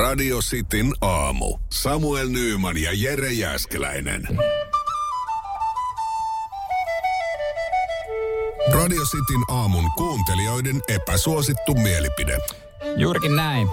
Radio Cityn aamu. Samuel Nyyman ja Jere Jäskeläinen. Radio Cityn aamun kuuntelijoiden epäsuosittu mielipide. Juurikin näin.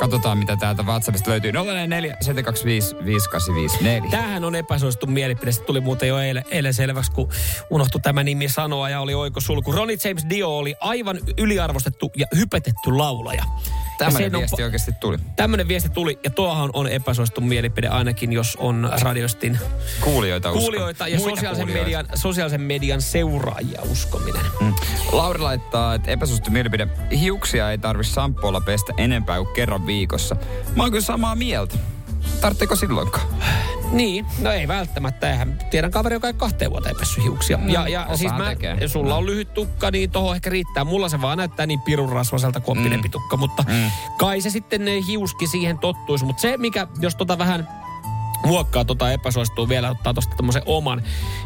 Katsotaan, mitä täältä WhatsAppista löytyy. 044 725 5854. Tämähän on epäsuosittu mielipide. Se tuli muuten jo eilen, eilen selväksi, kun unohtui tämä nimi sanoa ja oli oiko sulku. Ronnie James Dio oli aivan yliarvostettu ja hypetetty laulaja. Tämmöinen on viesti po- oikeasti tuli. Tämmöinen viesti tuli, ja tuohan on epäsuosittu mielipide ainakin, jos on radiostin Kuulijoita kuulijoita ja Muita sosiaalisen kuulijoita. median, sosiaalisen median seuraajia uskominen. Mm. Lauri laittaa, että epäsuosittu mielipide. Hiuksia ei tarvi shampoolla pestä enempää kuin kerran viikossa. Mä oon kyllä samaa mieltä. Tarvitseeko silloinkaan? Niin, no ei välttämättä. Eihän tiedän kaveri, joka ei kahteen vuoteen pessy hiuksia. Mm, ja ja siis mä, tekee. sulla on lyhyt tukka, niin tohon ehkä riittää. Mulla se vaan näyttää niin pirun rasvaselta kuin Mm. mm. tukka, mutta Mm. kai se sitten ne hiuski siihen tottuisi. Mutta se, mikä, jos tota vähän muokkaa tota epäsuosittua vielä, ottaa tosta tämmöisen oman,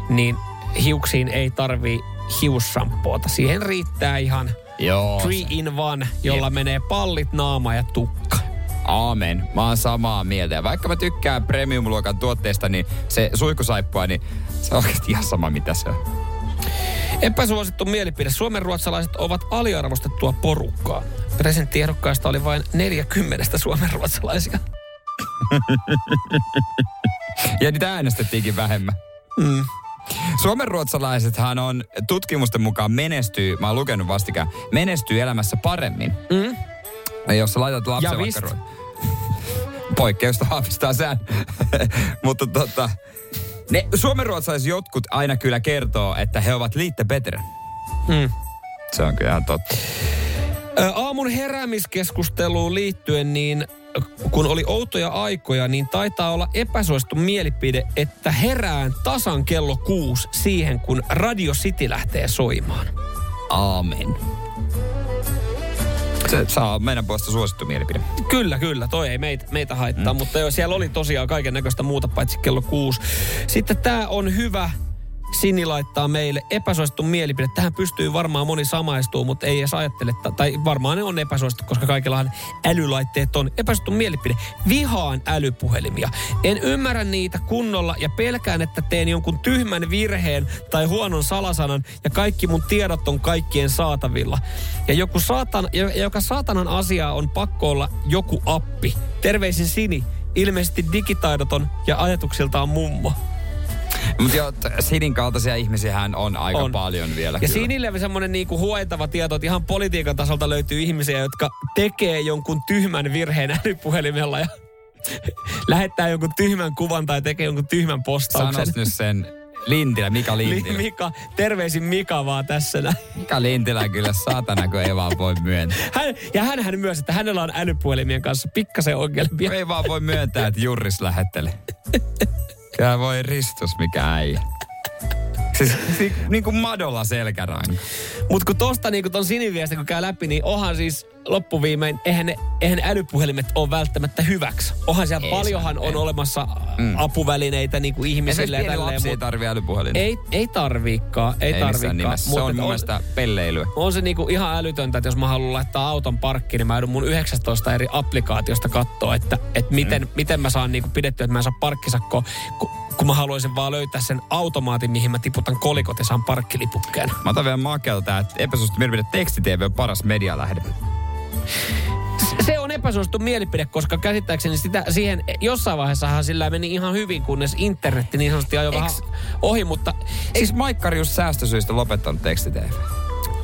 niin hiuksiin ei tarvii hiussampoota. Siihen riittää ihan Joo. three in one, jolla Jep. menee pallit, naama ja tukka. Aamen. Mä oon samaa mieltä. Ja vaikka mä tykkään premium-luokan tuotteista, niin se suihkusaippua, niin se on oikeasti ihan sama mitä se on. Epäsuosittu mielipide. Suomen ruotsalaiset ovat aliarvostettua porukkaa. Presidenttiehdokkaista oli vain 40 suomen ruotsalaisia. Ja niitä äänestettiinkin vähemmän. Mm. Suomen ruotsalaisethan on tutkimusten mukaan menestyy, mä oon lukenut vastikään, menestyy elämässä paremmin. Mm. Jos sä laitat lapsen Ja vaikka... Poikkeusta vahvistaa sään. Mutta tota, ne Suomen ruotsalaiset jotkut aina kyllä kertoo, että he ovat liitte better. Mm. Se on kyllä ihan totta. Aamun heräämiskeskusteluun liittyen, niin kun oli outoja aikoja, niin taitaa olla epäsuosittu mielipide, että herään tasan kello kuusi siihen, kun Radio City lähtee soimaan. Aamen. Se saa meidän puolesta suosittu mielipide. Kyllä, kyllä. Toi ei meitä, meitä haittaa, mm. mutta joo, siellä oli tosiaan kaiken näköistä muuta paitsi kello kuusi. Sitten tämä on hyvä. Sini laittaa meille epäsuosittu mielipide. Tähän pystyy varmaan moni samaistuu, mutta ei edes ajattele, ta- tai varmaan ne on epäsuosittu, koska kaikillahan älylaitteet on epäsuosittu mielipide. Vihaan älypuhelimia. En ymmärrä niitä kunnolla ja pelkään, että teen jonkun tyhmän virheen tai huonon salasanan ja kaikki mun tiedot on kaikkien saatavilla. Ja joku saatan, ja joka saatanan asia on pakko olla joku appi. Terveisin Sini. Ilmeisesti digitaidoton ja ajatuksiltaan mummo. Mutta joo, Sinin kaltaisia ihmisiä on aika On. paljon vielä. Ja kyllä. Sinille semmoinen niinku huoitava tieto, että ihan politiikan tasolta löytyy ihmisiä, jotka tekee jonkun tyhmän virheen älypuhelimella ja lähettää jonkun tyhmän kuvan tai tekee jonkun tyhmän postauksen. Sanois nyt sen Lintilä, Mika Li- Lintilä. Mika, terveisin Mika vaan tässä näin. Mika Lintilä kyllä saatana, kun ei vaan voi myöntää. Hän, ja hän myös, että hänellä on älypuhelimien kanssa pikkasen ongelmia. Ei vaan voi myöntää, että Jurris lähettelee. Kyllä voi ristus, mikä äijä. Siis si, niin kuin madolla selkäranka. Mutta kun tosta niin kun ton siniviesti kun käy läpi, niin onhan siis loppuviimein, eihän ne, eihän älypuhelimet ole välttämättä hyväksi. Onhan siellä Ei paljonhan se- on ei. olemassa Mm. apuvälineitä niin kuin ihmisille pieni tälleen, lapsi ei tarvi älypuhelinta. ei, ei tarviikaan, ei, ei tarviikaan. nimessä. Se on mun mielestä pelleilyä. on se niinku ihan älytöntä, että jos mä haluan laittaa auton parkkiin, niin mä joudun mun 19 eri applikaatiosta katsoa, että, että miten, mm. miten mä saan niinku pidettyä, että mä en saa parkkisakkoa, kun, kun mä haluaisin vaan löytää sen automaatin, mihin mä tiputan kolikot ja saan parkkilipukkeen. Mä otan vielä makelta, että epäsuosittu mielipide tekstitv on paras medialähde. Se on epäsuosittu mielipide, koska käsittääkseni sitä, siihen jossain vaiheessahan sillä meni ihan hyvin, kunnes internetti niin sanotusti ajoi vähän ohi, mutta Eikö Maikkari just säästösyistä lopettanut tekstitv?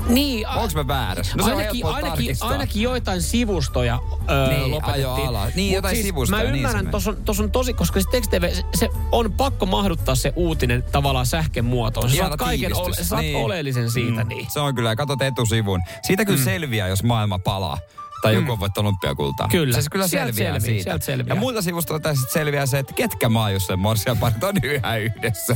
Niin... a- Onko mä väärässä? No se on ainakin, ainakin, ainakin joitain sivustoja öö, Niin, lopetettiin. alas. Niin, Mut jotain siis sivustoja, Mä niin se ymmärrän, meni. tuossa on, tossa on tosi, koska se tekstitv, se, se on pakko mahduttaa se uutinen tavallaan sähkön muotoon. Sä saat kaiken ole, saat Niin. oleellisen siitä, Mm. niin. Se on kyllä, katsot etusivun. Siitä kyllä mm. selviää, jos maailma palaa. Tai joku on voittanut olympiakultaa. Kyllä. Se kyllä Sieltä selviää selviää, siitä. sieltä selviää. Ja muilta sivustoilta sitten selviää se, että ketkä maajussen morsianparit on yhä yhdessä.